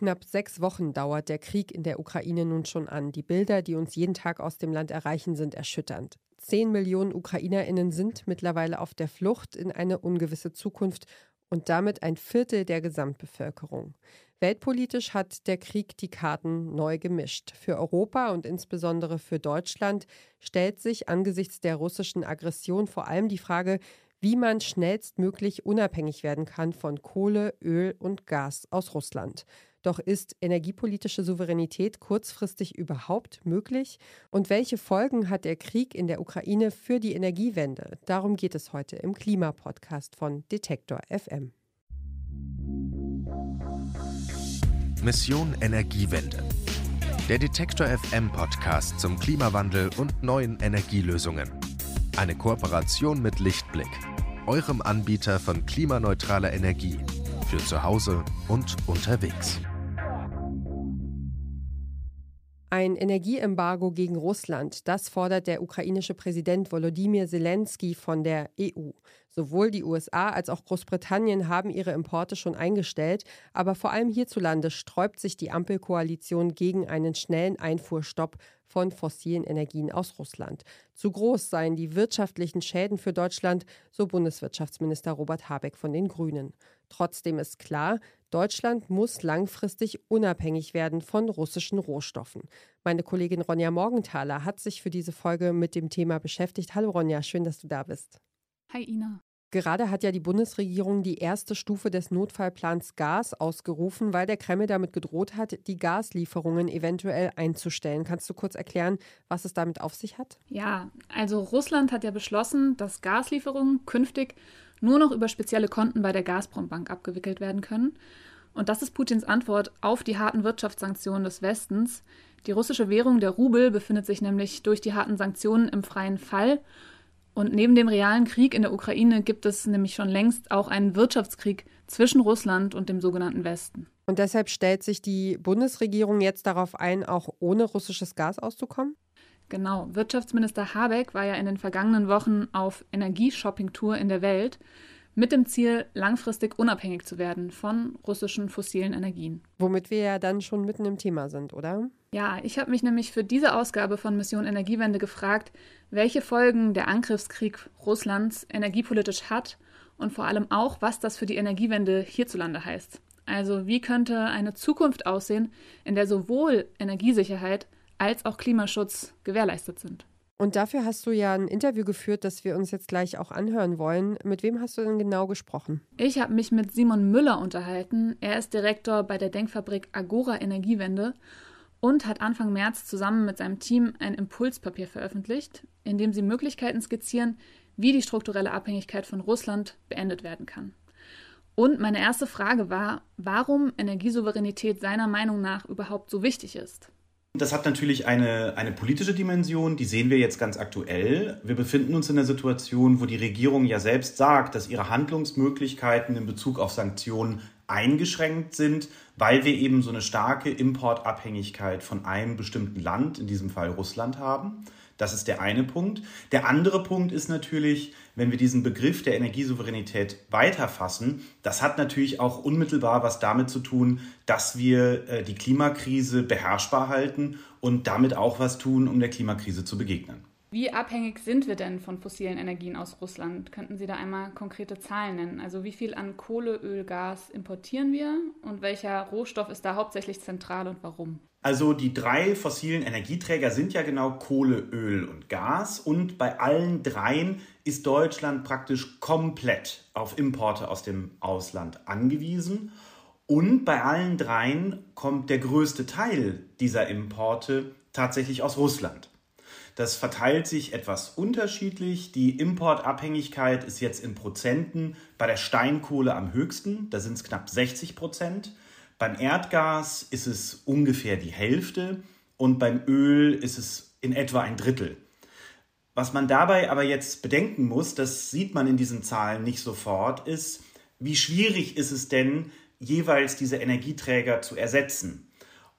knapp sechs Wochen dauert der Krieg in der Ukraine nun schon an. Die Bilder, die uns jeden Tag aus dem Land erreichen, sind erschütternd. Zehn Millionen Ukrainerinnen sind mittlerweile auf der Flucht in eine ungewisse Zukunft und damit ein Viertel der Gesamtbevölkerung. Weltpolitisch hat der Krieg die Karten neu gemischt. Für Europa und insbesondere für Deutschland stellt sich angesichts der russischen Aggression vor allem die Frage, wie man schnellstmöglich unabhängig werden kann von Kohle, Öl und Gas aus Russland. Doch ist energiepolitische Souveränität kurzfristig überhaupt möglich? Und welche Folgen hat der Krieg in der Ukraine für die Energiewende? Darum geht es heute im Klimapodcast von Detektor FM. Mission Energiewende. Der Detektor FM Podcast zum Klimawandel und neuen Energielösungen. Eine Kooperation mit Lichtblick, eurem Anbieter von klimaneutraler Energie für zu Hause und unterwegs. Ein Energieembargo gegen Russland, das fordert der ukrainische Präsident Volodymyr Zelensky von der EU. Sowohl die USA als auch Großbritannien haben ihre Importe schon eingestellt, aber vor allem hierzulande sträubt sich die Ampelkoalition gegen einen schnellen Einfuhrstopp von fossilen Energien aus Russland. Zu groß seien die wirtschaftlichen Schäden für Deutschland, so Bundeswirtschaftsminister Robert Habeck von den Grünen. Trotzdem ist klar, Deutschland muss langfristig unabhängig werden von russischen Rohstoffen. Meine Kollegin Ronja Morgenthaler hat sich für diese Folge mit dem Thema beschäftigt. Hallo Ronja, schön, dass du da bist. Hi Ina. Gerade hat ja die Bundesregierung die erste Stufe des Notfallplans Gas ausgerufen, weil der Kreml damit gedroht hat, die Gaslieferungen eventuell einzustellen. Kannst du kurz erklären, was es damit auf sich hat? Ja, also Russland hat ja beschlossen, dass Gaslieferungen künftig nur noch über spezielle Konten bei der Gazprom-Bank abgewickelt werden können. Und das ist Putins Antwort auf die harten Wirtschaftssanktionen des Westens. Die russische Währung, der Rubel, befindet sich nämlich durch die harten Sanktionen im freien Fall und neben dem realen Krieg in der Ukraine gibt es nämlich schon längst auch einen Wirtschaftskrieg zwischen Russland und dem sogenannten Westen. Und deshalb stellt sich die Bundesregierung jetzt darauf ein, auch ohne russisches Gas auszukommen? Genau. Wirtschaftsminister Habeck war ja in den vergangenen Wochen auf Energieshopping-Tour in der Welt mit dem Ziel, langfristig unabhängig zu werden von russischen fossilen Energien. Womit wir ja dann schon mitten im Thema sind, oder? Ja, ich habe mich nämlich für diese Ausgabe von Mission Energiewende gefragt, welche Folgen der Angriffskrieg Russlands energiepolitisch hat und vor allem auch, was das für die Energiewende hierzulande heißt. Also wie könnte eine Zukunft aussehen, in der sowohl Energiesicherheit als auch Klimaschutz gewährleistet sind. Und dafür hast du ja ein Interview geführt, das wir uns jetzt gleich auch anhören wollen. Mit wem hast du denn genau gesprochen? Ich habe mich mit Simon Müller unterhalten. Er ist Direktor bei der Denkfabrik Agora Energiewende und hat Anfang März zusammen mit seinem Team ein Impulspapier veröffentlicht, in dem sie Möglichkeiten skizzieren, wie die strukturelle Abhängigkeit von Russland beendet werden kann. Und meine erste Frage war, warum Energiesouveränität seiner Meinung nach überhaupt so wichtig ist. Das hat natürlich eine, eine politische Dimension, die sehen wir jetzt ganz aktuell. Wir befinden uns in einer Situation, wo die Regierung ja selbst sagt, dass ihre Handlungsmöglichkeiten in Bezug auf Sanktionen eingeschränkt sind, weil wir eben so eine starke Importabhängigkeit von einem bestimmten Land, in diesem Fall Russland, haben. Das ist der eine Punkt. Der andere Punkt ist natürlich, wenn wir diesen Begriff der Energiesouveränität weiterfassen, das hat natürlich auch unmittelbar was damit zu tun, dass wir äh, die Klimakrise beherrschbar halten und damit auch was tun, um der Klimakrise zu begegnen. Wie abhängig sind wir denn von fossilen Energien aus Russland? Könnten Sie da einmal konkrete Zahlen nennen? Also wie viel an Kohle, Öl, Gas importieren wir und welcher Rohstoff ist da hauptsächlich zentral und warum? Also die drei fossilen Energieträger sind ja genau Kohle, Öl und Gas und bei allen dreien ist Deutschland praktisch komplett auf Importe aus dem Ausland angewiesen. Und bei allen dreien kommt der größte Teil dieser Importe tatsächlich aus Russland. Das verteilt sich etwas unterschiedlich. Die Importabhängigkeit ist jetzt in Prozenten bei der Steinkohle am höchsten. Da sind es knapp 60 Prozent. Beim Erdgas ist es ungefähr die Hälfte und beim Öl ist es in etwa ein Drittel. Was man dabei aber jetzt bedenken muss, das sieht man in diesen Zahlen nicht sofort, ist, wie schwierig ist es denn, jeweils diese Energieträger zu ersetzen.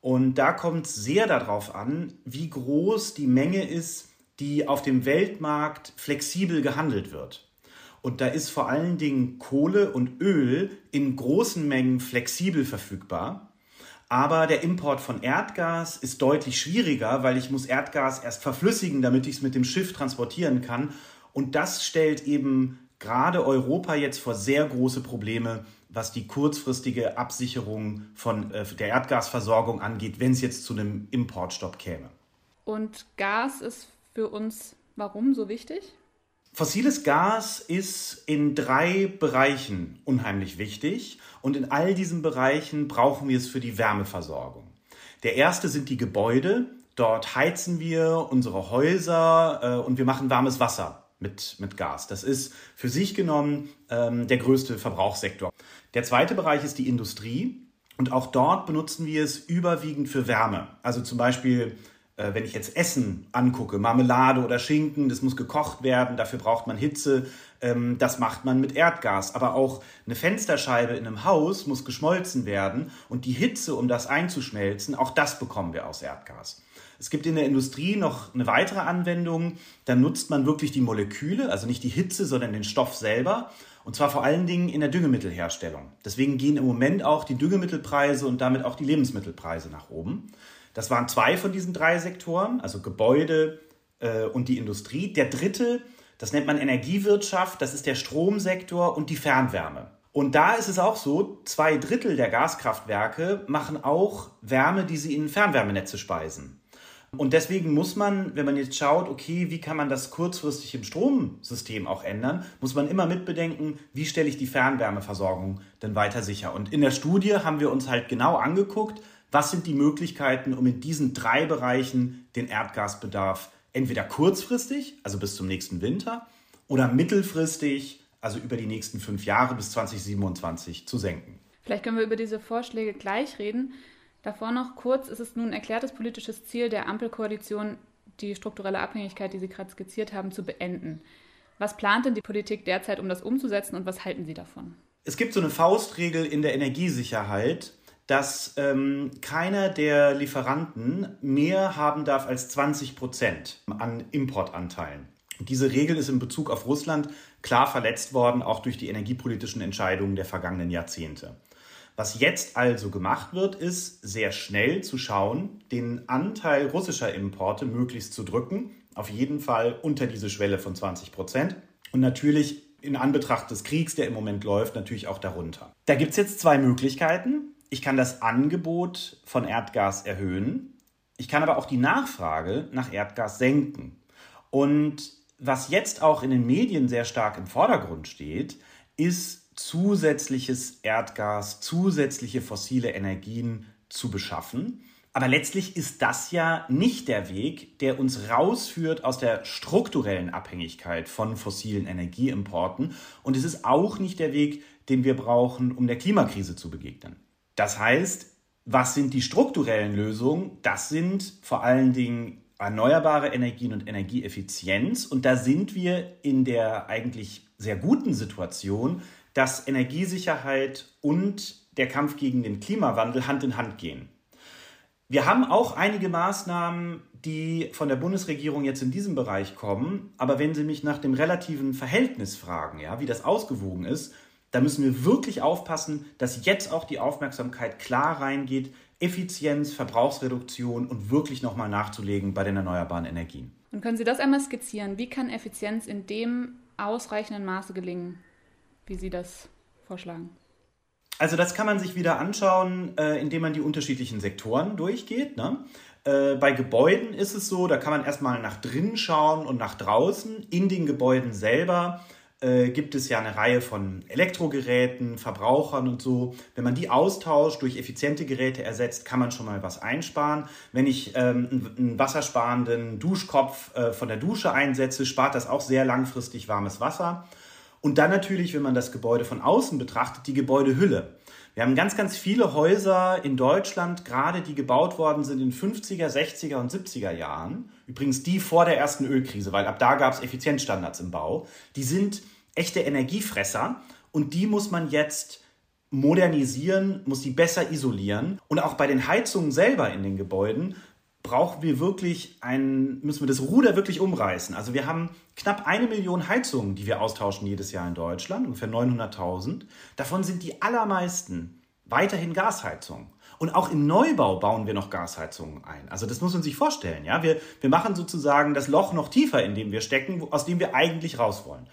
Und da kommt es sehr darauf an, wie groß die Menge ist, die auf dem Weltmarkt flexibel gehandelt wird. Und da ist vor allen Dingen Kohle und Öl in großen Mengen flexibel verfügbar. Aber der Import von Erdgas ist deutlich schwieriger, weil ich muss Erdgas erst verflüssigen, damit ich es mit dem Schiff transportieren kann. Und das stellt eben gerade Europa jetzt vor sehr große Probleme, was die kurzfristige Absicherung von äh, der Erdgasversorgung angeht, wenn es jetzt zu einem Importstopp käme. Und Gas ist für uns warum so wichtig? Fossiles Gas ist in drei Bereichen unheimlich wichtig und in all diesen Bereichen brauchen wir es für die Wärmeversorgung. Der erste sind die Gebäude. Dort heizen wir unsere Häuser äh, und wir machen warmes Wasser mit, mit Gas. Das ist für sich genommen ähm, der größte Verbrauchssektor. Der zweite Bereich ist die Industrie und auch dort benutzen wir es überwiegend für Wärme. Also zum Beispiel äh, wenn ich jetzt Essen angucke, Marmelade oder Schinken, das muss gekocht werden, dafür braucht man Hitze, ähm, das macht man mit Erdgas. Aber auch eine Fensterscheibe in einem Haus muss geschmolzen werden und die Hitze, um das einzuschmelzen, auch das bekommen wir aus Erdgas. Es gibt in der Industrie noch eine weitere Anwendung, da nutzt man wirklich die Moleküle, also nicht die Hitze, sondern den Stoff selber. Und zwar vor allen Dingen in der Düngemittelherstellung. Deswegen gehen im Moment auch die Düngemittelpreise und damit auch die Lebensmittelpreise nach oben. Das waren zwei von diesen drei Sektoren, also Gebäude äh, und die Industrie. Der dritte, das nennt man Energiewirtschaft, das ist der Stromsektor und die Fernwärme. Und da ist es auch so, zwei Drittel der Gaskraftwerke machen auch Wärme, die sie in Fernwärmenetze speisen. Und deswegen muss man, wenn man jetzt schaut, okay, wie kann man das kurzfristig im Stromsystem auch ändern, muss man immer mitbedenken, wie stelle ich die Fernwärmeversorgung denn weiter sicher. Und in der Studie haben wir uns halt genau angeguckt, was sind die Möglichkeiten, um in diesen drei Bereichen den Erdgasbedarf entweder kurzfristig, also bis zum nächsten Winter, oder mittelfristig, also über die nächsten fünf Jahre bis 2027 zu senken? Vielleicht können wir über diese Vorschläge gleich reden. Davor noch kurz, ist es nun erklärtes politisches Ziel der Ampelkoalition, die strukturelle Abhängigkeit, die Sie gerade skizziert haben, zu beenden. Was plant denn die Politik derzeit, um das umzusetzen und was halten Sie davon? Es gibt so eine Faustregel in der Energiesicherheit, dass ähm, keiner der Lieferanten mehr haben darf als 20 Prozent an Importanteilen. Diese Regel ist in Bezug auf Russland klar verletzt worden, auch durch die energiepolitischen Entscheidungen der vergangenen Jahrzehnte. Was jetzt also gemacht wird, ist sehr schnell zu schauen, den Anteil russischer Importe möglichst zu drücken, auf jeden Fall unter diese Schwelle von 20 Prozent und natürlich in Anbetracht des Kriegs, der im Moment läuft, natürlich auch darunter. Da gibt es jetzt zwei Möglichkeiten ich kann das Angebot von Erdgas erhöhen. Ich kann aber auch die Nachfrage nach Erdgas senken. Und was jetzt auch in den Medien sehr stark im Vordergrund steht, ist zusätzliches Erdgas, zusätzliche fossile Energien zu beschaffen. Aber letztlich ist das ja nicht der Weg, der uns rausführt aus der strukturellen Abhängigkeit von fossilen Energieimporten. Und es ist auch nicht der Weg, den wir brauchen, um der Klimakrise zu begegnen. Das heißt, was sind die strukturellen Lösungen? Das sind vor allen Dingen erneuerbare Energien und Energieeffizienz. Und da sind wir in der eigentlich sehr guten Situation, dass Energiesicherheit und der Kampf gegen den Klimawandel Hand in Hand gehen. Wir haben auch einige Maßnahmen, die von der Bundesregierung jetzt in diesem Bereich kommen. Aber wenn Sie mich nach dem relativen Verhältnis fragen, ja, wie das ausgewogen ist, da müssen wir wirklich aufpassen, dass jetzt auch die Aufmerksamkeit klar reingeht, Effizienz, Verbrauchsreduktion und wirklich nochmal nachzulegen bei den erneuerbaren Energien. Und können Sie das einmal skizzieren? Wie kann Effizienz in dem ausreichenden Maße gelingen, wie Sie das vorschlagen? Also das kann man sich wieder anschauen, äh, indem man die unterschiedlichen Sektoren durchgeht. Ne? Äh, bei Gebäuden ist es so, da kann man erstmal nach drinnen schauen und nach draußen. In den Gebäuden selber äh, gibt es ja eine Reihe von Elektrogeräten, Verbrauchern und so. Wenn man die austauscht, durch effiziente Geräte ersetzt, kann man schon mal was einsparen. Wenn ich ähm, einen wassersparenden Duschkopf von der Dusche einsetze, spart das auch sehr langfristig warmes Wasser. Und dann natürlich, wenn man das Gebäude von außen betrachtet, die Gebäudehülle. Wir haben ganz, ganz viele Häuser in Deutschland, gerade die gebaut worden sind in 50er, 60er und 70er Jahren. Übrigens die vor der ersten Ölkrise, weil ab da gab es Effizienzstandards im Bau. Die sind echte Energiefresser und die muss man jetzt modernisieren, muss die besser isolieren. Und auch bei den Heizungen selber in den Gebäuden brauchen wir wirklich ein, müssen wir das Ruder wirklich umreißen. Also wir haben knapp eine Million Heizungen, die wir austauschen jedes Jahr in Deutschland, ungefähr 900.000. Davon sind die allermeisten weiterhin Gasheizungen. Und auch im Neubau bauen wir noch Gasheizungen ein. Also das muss man sich vorstellen. Ja? Wir, wir machen sozusagen das Loch noch tiefer, in dem wir stecken, aus dem wir eigentlich raus wollen.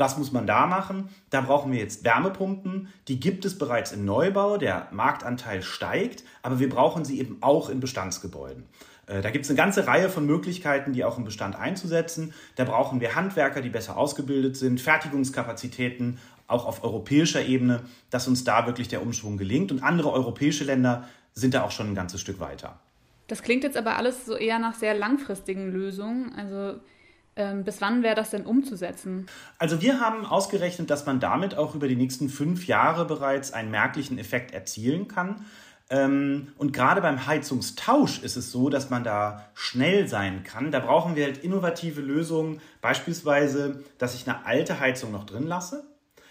Was muss man da machen? Da brauchen wir jetzt Wärmepumpen. Die gibt es bereits im Neubau. Der Marktanteil steigt, aber wir brauchen sie eben auch in Bestandsgebäuden. Äh, da gibt es eine ganze Reihe von Möglichkeiten, die auch im Bestand einzusetzen. Da brauchen wir Handwerker, die besser ausgebildet sind, Fertigungskapazitäten, auch auf europäischer Ebene, dass uns da wirklich der Umschwung gelingt. Und andere europäische Länder sind da auch schon ein ganzes Stück weiter. Das klingt jetzt aber alles so eher nach sehr langfristigen Lösungen. Also bis wann wäre das denn umzusetzen? Also wir haben ausgerechnet, dass man damit auch über die nächsten fünf Jahre bereits einen merklichen Effekt erzielen kann. Ähm, und gerade beim Heizungstausch ist es so, dass man da schnell sein kann. Da brauchen wir halt innovative Lösungen, beispielsweise, dass ich eine alte Heizung noch drin lasse.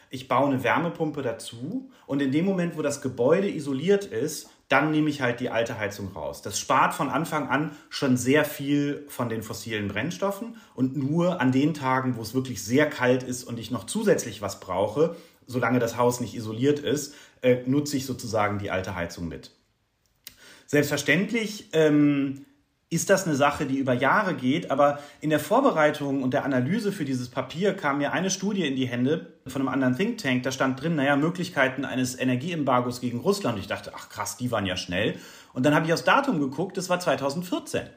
Ich baue eine Wärmepumpe dazu und in dem Moment, wo das Gebäude isoliert ist, dann nehme ich halt die alte Heizung raus. Das spart von Anfang an schon sehr viel von den fossilen Brennstoffen und nur an den Tagen, wo es wirklich sehr kalt ist und ich noch zusätzlich was brauche, solange das Haus nicht isoliert ist, äh, nutze ich sozusagen die alte Heizung mit. Selbstverständlich ähm, ist das eine Sache, die über Jahre geht, aber in der Vorbereitung und der Analyse für dieses Papier kam mir eine Studie in die Hände von einem anderen Think Tank, da stand drin, naja, Möglichkeiten eines Energieembargos gegen Russland. Und ich dachte, ach krass, die waren ja schnell. Und dann habe ich aufs Datum geguckt, das war 2014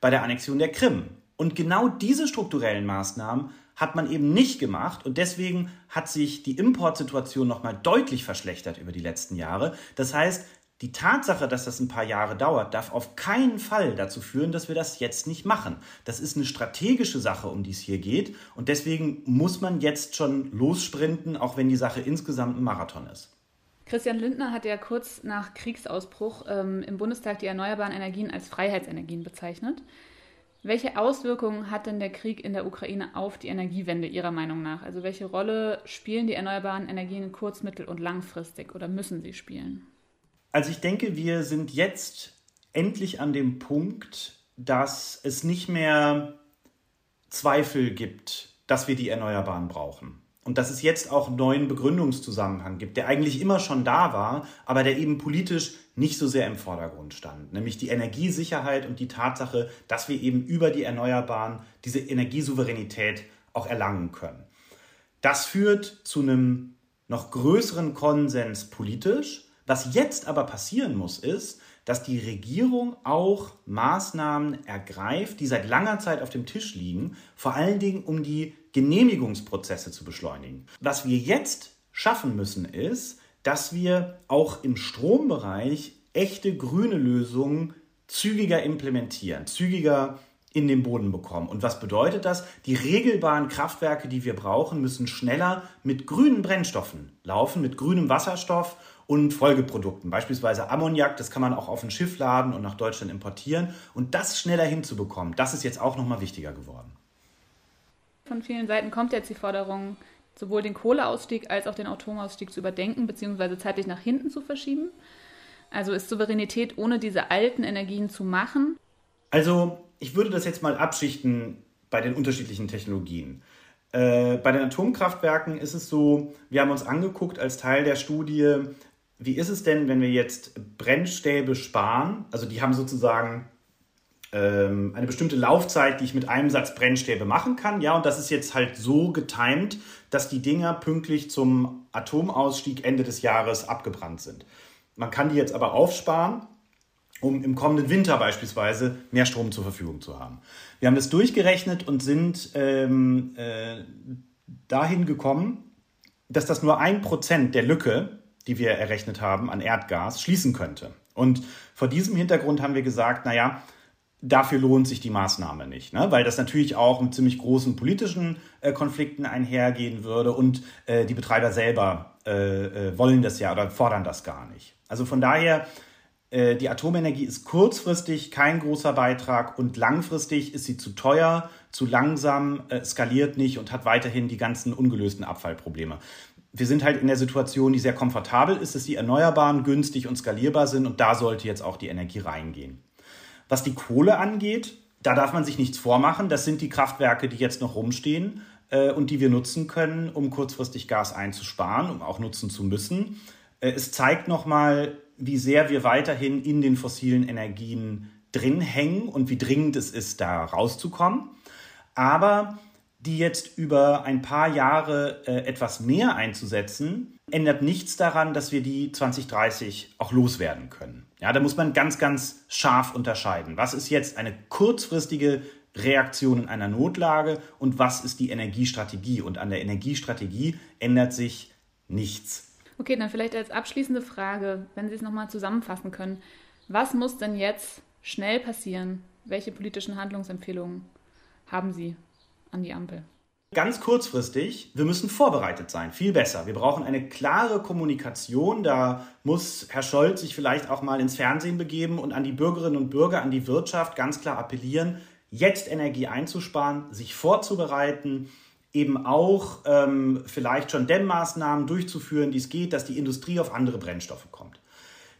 bei der Annexion der Krim. Und genau diese strukturellen Maßnahmen hat man eben nicht gemacht und deswegen hat sich die Importsituation nochmal deutlich verschlechtert über die letzten Jahre. Das heißt, die Tatsache, dass das ein paar Jahre dauert, darf auf keinen Fall dazu führen, dass wir das jetzt nicht machen. Das ist eine strategische Sache, um die es hier geht. Und deswegen muss man jetzt schon lossprinten, auch wenn die Sache insgesamt ein Marathon ist. Christian Lindner hat ja kurz nach Kriegsausbruch ähm, im Bundestag die erneuerbaren Energien als Freiheitsenergien bezeichnet. Welche Auswirkungen hat denn der Krieg in der Ukraine auf die Energiewende Ihrer Meinung nach? Also welche Rolle spielen die erneuerbaren Energien kurz-, mittel- und langfristig oder müssen sie spielen? Also ich denke, wir sind jetzt endlich an dem Punkt, dass es nicht mehr Zweifel gibt, dass wir die Erneuerbaren brauchen. Und dass es jetzt auch einen neuen Begründungszusammenhang gibt, der eigentlich immer schon da war, aber der eben politisch nicht so sehr im Vordergrund stand. Nämlich die Energiesicherheit und die Tatsache, dass wir eben über die Erneuerbaren diese Energiesouveränität auch erlangen können. Das führt zu einem noch größeren Konsens politisch. Was jetzt aber passieren muss, ist, dass die Regierung auch Maßnahmen ergreift, die seit langer Zeit auf dem Tisch liegen, vor allen Dingen um die Genehmigungsprozesse zu beschleunigen. Was wir jetzt schaffen müssen, ist, dass wir auch im Strombereich echte grüne Lösungen zügiger implementieren, zügiger in den Boden bekommen. Und was bedeutet das? Die regelbaren Kraftwerke, die wir brauchen, müssen schneller mit grünen Brennstoffen laufen, mit grünem Wasserstoff und Folgeprodukten, beispielsweise Ammoniak, das kann man auch auf ein Schiff laden und nach Deutschland importieren. Und das schneller hinzubekommen, das ist jetzt auch nochmal wichtiger geworden. Von vielen Seiten kommt jetzt die Forderung, sowohl den Kohleausstieg als auch den Atomausstieg zu überdenken bzw. zeitlich nach hinten zu verschieben. Also ist Souveränität ohne diese alten Energien zu machen? Also ich würde das jetzt mal abschichten bei den unterschiedlichen Technologien. Äh, bei den Atomkraftwerken ist es so, wir haben uns angeguckt als Teil der Studie, wie ist es denn, wenn wir jetzt Brennstäbe sparen? Also die haben sozusagen ähm, eine bestimmte Laufzeit, die ich mit einem Satz Brennstäbe machen kann. Ja, und das ist jetzt halt so getimt, dass die Dinger pünktlich zum Atomausstieg Ende des Jahres abgebrannt sind. Man kann die jetzt aber aufsparen, um im kommenden Winter beispielsweise mehr Strom zur Verfügung zu haben. Wir haben das durchgerechnet und sind ähm, äh, dahin gekommen, dass das nur ein Prozent der Lücke die wir errechnet haben an Erdgas, schließen könnte. Und vor diesem Hintergrund haben wir gesagt, naja, dafür lohnt sich die Maßnahme nicht, ne? weil das natürlich auch mit ziemlich großen politischen äh, Konflikten einhergehen würde und äh, die Betreiber selber äh, äh wollen das ja oder fordern das gar nicht. Also von daher, äh, die Atomenergie ist kurzfristig kein großer Beitrag und langfristig ist sie zu teuer, zu langsam, äh, skaliert nicht und hat weiterhin die ganzen ungelösten Abfallprobleme wir sind halt in der Situation, die sehr komfortabel ist, dass die Erneuerbaren günstig und skalierbar sind und da sollte jetzt auch die Energie reingehen. Was die Kohle angeht, da darf man sich nichts vormachen. Das sind die Kraftwerke, die jetzt noch rumstehen äh, und die wir nutzen können, um kurzfristig Gas einzusparen, um auch nutzen zu müssen. Äh, es zeigt nochmal, wie sehr wir weiterhin in den fossilen Energien drin hängen und wie dringend es ist, da rauszukommen. Aber die jetzt über ein paar Jahre äh, etwas mehr einzusetzen, ändert nichts daran, dass wir die 2030 auch loswerden können. Ja, da muss man ganz, ganz scharf unterscheiden. Was ist jetzt eine kurzfristige Reaktion in einer Notlage und was ist die Energiestrategie? Und an der Energiestrategie ändert sich nichts. Okay, dann vielleicht als abschließende Frage, wenn Sie es nochmal zusammenfassen können. Was muss denn jetzt schnell passieren? Welche politischen Handlungsempfehlungen haben Sie an die Ampel? Ganz kurzfristig, wir müssen vorbereitet sein, viel besser. Wir brauchen eine klare Kommunikation. Da muss Herr Scholz sich vielleicht auch mal ins Fernsehen begeben und an die Bürgerinnen und Bürger, an die Wirtschaft ganz klar appellieren, jetzt Energie einzusparen, sich vorzubereiten, eben auch ähm, vielleicht schon Dämmmaßnahmen durchzuführen, die es geht, dass die Industrie auf andere Brennstoffe kommt.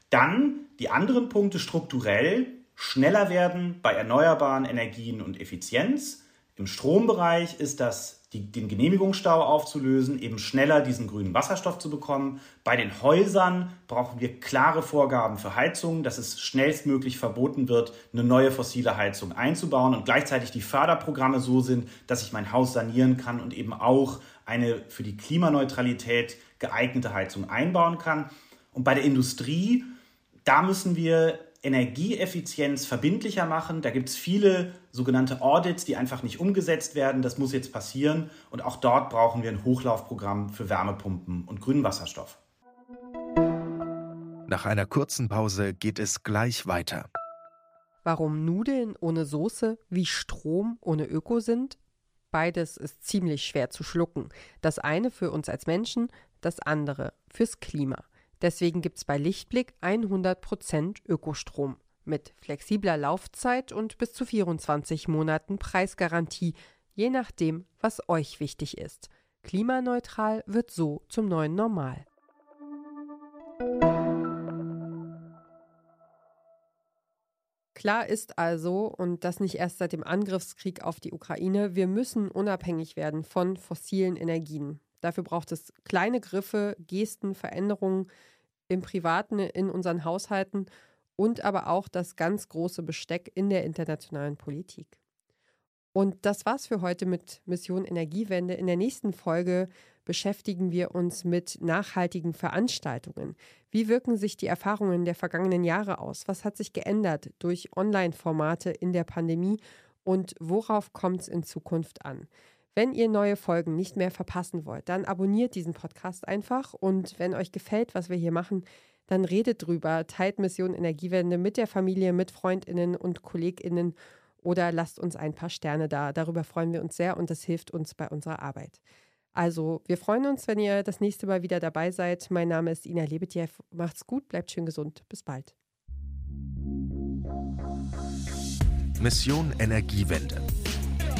Dann die anderen Punkte strukturell schneller werden bei erneuerbaren Energien und Effizienz im Strombereich ist das, die, den Genehmigungsstau aufzulösen, eben schneller diesen grünen Wasserstoff zu bekommen. Bei den Häusern brauchen wir klare Vorgaben für Heizungen, dass es schnellstmöglich verboten wird, eine neue fossile Heizung einzubauen und gleichzeitig die Förderprogramme so sind, dass ich mein Haus sanieren kann und eben auch eine für die Klimaneutralität geeignete Heizung einbauen kann. Und bei der Industrie, da müssen wir Energieeffizienz verbindlicher machen. Da gibt es viele sogenannte Audits, die einfach nicht umgesetzt werden. Das muss jetzt passieren. Und auch dort brauchen wir ein Hochlaufprogramm für Wärmepumpen und grünen Wasserstoff. Nach einer kurzen Pause geht es gleich weiter. Warum Nudeln ohne Soße wie Strom ohne Öko sind? Beides ist ziemlich schwer zu schlucken. Das eine für uns als Menschen, das andere fürs Klima. Deswegen gibt es bei Lichtblick 100% Ökostrom mit flexibler Laufzeit und bis zu 24 Monaten Preisgarantie, je nachdem, was euch wichtig ist. Klimaneutral wird so zum neuen Normal. Klar ist also, und das nicht erst seit dem Angriffskrieg auf die Ukraine, wir müssen unabhängig werden von fossilen Energien. Dafür braucht es kleine Griffe, Gesten, Veränderungen, im Privaten, in unseren Haushalten und aber auch das ganz große Besteck in der internationalen Politik. Und das war's für heute mit Mission Energiewende. In der nächsten Folge beschäftigen wir uns mit nachhaltigen Veranstaltungen. Wie wirken sich die Erfahrungen der vergangenen Jahre aus? Was hat sich geändert durch Online-Formate in der Pandemie? Und worauf kommt es in Zukunft an? Wenn ihr neue Folgen nicht mehr verpassen wollt, dann abonniert diesen Podcast einfach und wenn euch gefällt, was wir hier machen, dann redet drüber, teilt Mission Energiewende mit der Familie, mit Freundinnen und Kolleginnen oder lasst uns ein paar Sterne da. Darüber freuen wir uns sehr und das hilft uns bei unserer Arbeit. Also, wir freuen uns, wenn ihr das nächste Mal wieder dabei seid. Mein Name ist Ina Lebetjew. Macht's gut, bleibt schön gesund. Bis bald. Mission Energiewende